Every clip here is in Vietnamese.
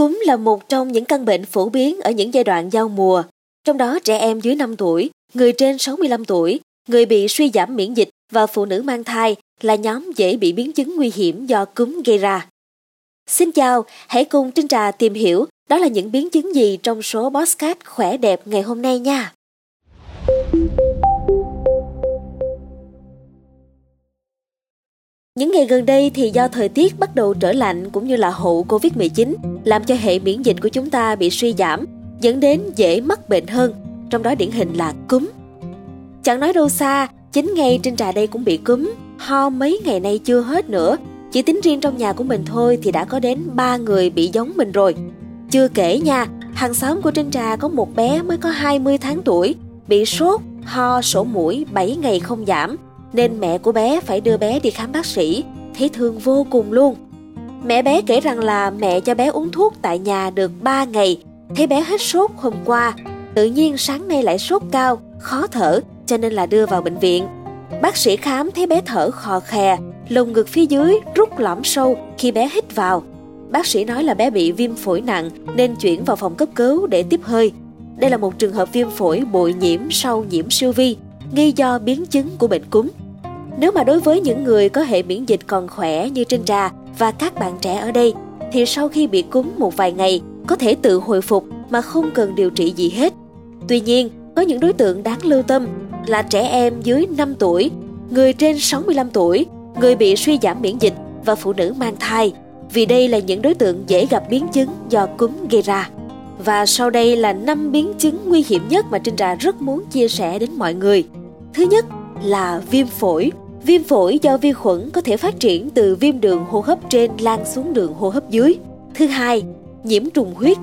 Cúm là một trong những căn bệnh phổ biến ở những giai đoạn giao mùa. Trong đó trẻ em dưới 5 tuổi, người trên 65 tuổi, người bị suy giảm miễn dịch và phụ nữ mang thai là nhóm dễ bị biến chứng nguy hiểm do cúm gây ra. Xin chào, hãy cùng Trinh Trà tìm hiểu đó là những biến chứng gì trong số Bosscat khỏe đẹp ngày hôm nay nha. Những ngày gần đây thì do thời tiết bắt đầu trở lạnh cũng như là hậu Covid-19 làm cho hệ miễn dịch của chúng ta bị suy giảm, dẫn đến dễ mắc bệnh hơn, trong đó điển hình là cúm. Chẳng nói đâu xa, chính ngay trên trà đây cũng bị cúm, ho mấy ngày nay chưa hết nữa. Chỉ tính riêng trong nhà của mình thôi thì đã có đến 3 người bị giống mình rồi. Chưa kể nha, hàng xóm của Trinh Trà có một bé mới có 20 tháng tuổi, bị sốt, ho, sổ mũi 7 ngày không giảm, nên mẹ của bé phải đưa bé đi khám bác sĩ, thấy thương vô cùng luôn. Mẹ bé kể rằng là mẹ cho bé uống thuốc tại nhà được 3 ngày, thấy bé hết sốt hôm qua, tự nhiên sáng nay lại sốt cao, khó thở cho nên là đưa vào bệnh viện. Bác sĩ khám thấy bé thở khò khè, lồng ngực phía dưới rút lõm sâu khi bé hít vào. Bác sĩ nói là bé bị viêm phổi nặng nên chuyển vào phòng cấp cứu để tiếp hơi. Đây là một trường hợp viêm phổi bội nhiễm sau nhiễm siêu vi, nghi do biến chứng của bệnh cúm. Nếu mà đối với những người có hệ miễn dịch còn khỏe như Trinh trà và các bạn trẻ ở đây, thì sau khi bị cúm một vài ngày có thể tự hồi phục mà không cần điều trị gì hết. Tuy nhiên, có những đối tượng đáng lưu tâm là trẻ em dưới 5 tuổi, người trên 65 tuổi, người bị suy giảm miễn dịch và phụ nữ mang thai, vì đây là những đối tượng dễ gặp biến chứng do cúm gây ra. Và sau đây là 5 biến chứng nguy hiểm nhất mà Trinh Trà rất muốn chia sẻ đến mọi người. Thứ nhất là viêm phổi. Viêm phổi do vi khuẩn có thể phát triển từ viêm đường hô hấp trên lan xuống đường hô hấp dưới. Thứ hai, nhiễm trùng huyết.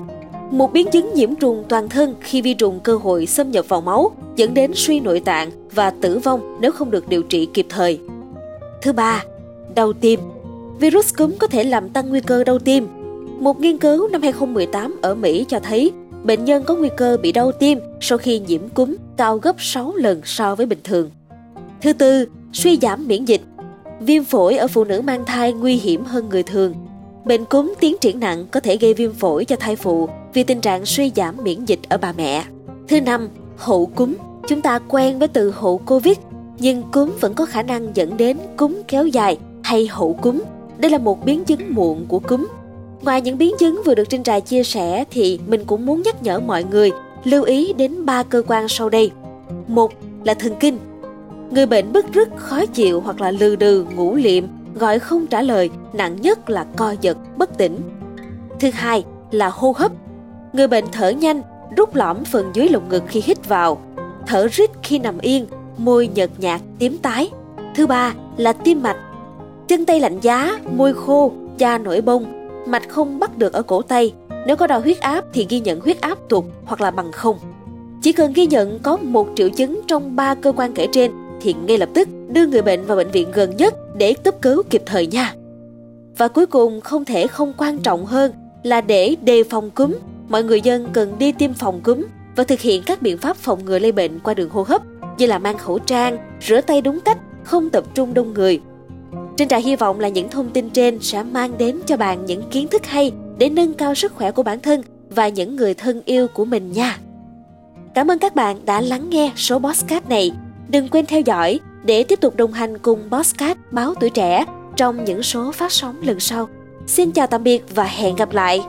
Một biến chứng nhiễm trùng toàn thân khi vi trùng cơ hội xâm nhập vào máu dẫn đến suy nội tạng và tử vong nếu không được điều trị kịp thời. Thứ ba, đau tim. Virus cúm có thể làm tăng nguy cơ đau tim. Một nghiên cứu năm 2018 ở Mỹ cho thấy bệnh nhân có nguy cơ bị đau tim sau khi nhiễm cúm cao gấp 6 lần so với bình thường. Thứ tư, suy giảm miễn dịch. Viêm phổi ở phụ nữ mang thai nguy hiểm hơn người thường. Bệnh cúm tiến triển nặng có thể gây viêm phổi cho thai phụ vì tình trạng suy giảm miễn dịch ở bà mẹ. Thứ năm, hậu cúm. Chúng ta quen với từ hậu Covid, nhưng cúm vẫn có khả năng dẫn đến cúm kéo dài hay hậu cúm. Đây là một biến chứng muộn của cúm. Ngoài những biến chứng vừa được Trinh Trà chia sẻ thì mình cũng muốn nhắc nhở mọi người lưu ý đến ba cơ quan sau đây. Một là thần kinh, Người bệnh bức rứt, khó chịu hoặc là lừ đừ, ngủ liệm, gọi không trả lời, nặng nhất là co giật, bất tỉnh. Thứ hai là hô hấp. Người bệnh thở nhanh, rút lõm phần dưới lồng ngực khi hít vào, thở rít khi nằm yên, môi nhợt nhạt, tím tái. Thứ ba là tim mạch. Chân tay lạnh giá, môi khô, da nổi bông, mạch không bắt được ở cổ tay. Nếu có đo huyết áp thì ghi nhận huyết áp tụt hoặc là bằng không. Chỉ cần ghi nhận có một triệu chứng trong ba cơ quan kể trên thì ngay lập tức đưa người bệnh vào bệnh viện gần nhất để cấp cứu kịp thời nha. Và cuối cùng không thể không quan trọng hơn là để đề phòng cúm, mọi người dân cần đi tiêm phòng cúm và thực hiện các biện pháp phòng ngừa lây bệnh qua đường hô hấp như là mang khẩu trang, rửa tay đúng cách, không tập trung đông người. Trên trại hy vọng là những thông tin trên sẽ mang đến cho bạn những kiến thức hay để nâng cao sức khỏe của bản thân và những người thân yêu của mình nha. Cảm ơn các bạn đã lắng nghe số podcast này. Đừng quên theo dõi để tiếp tục đồng hành cùng Bosscat Báo Tuổi Trẻ trong những số phát sóng lần sau. Xin chào tạm biệt và hẹn gặp lại!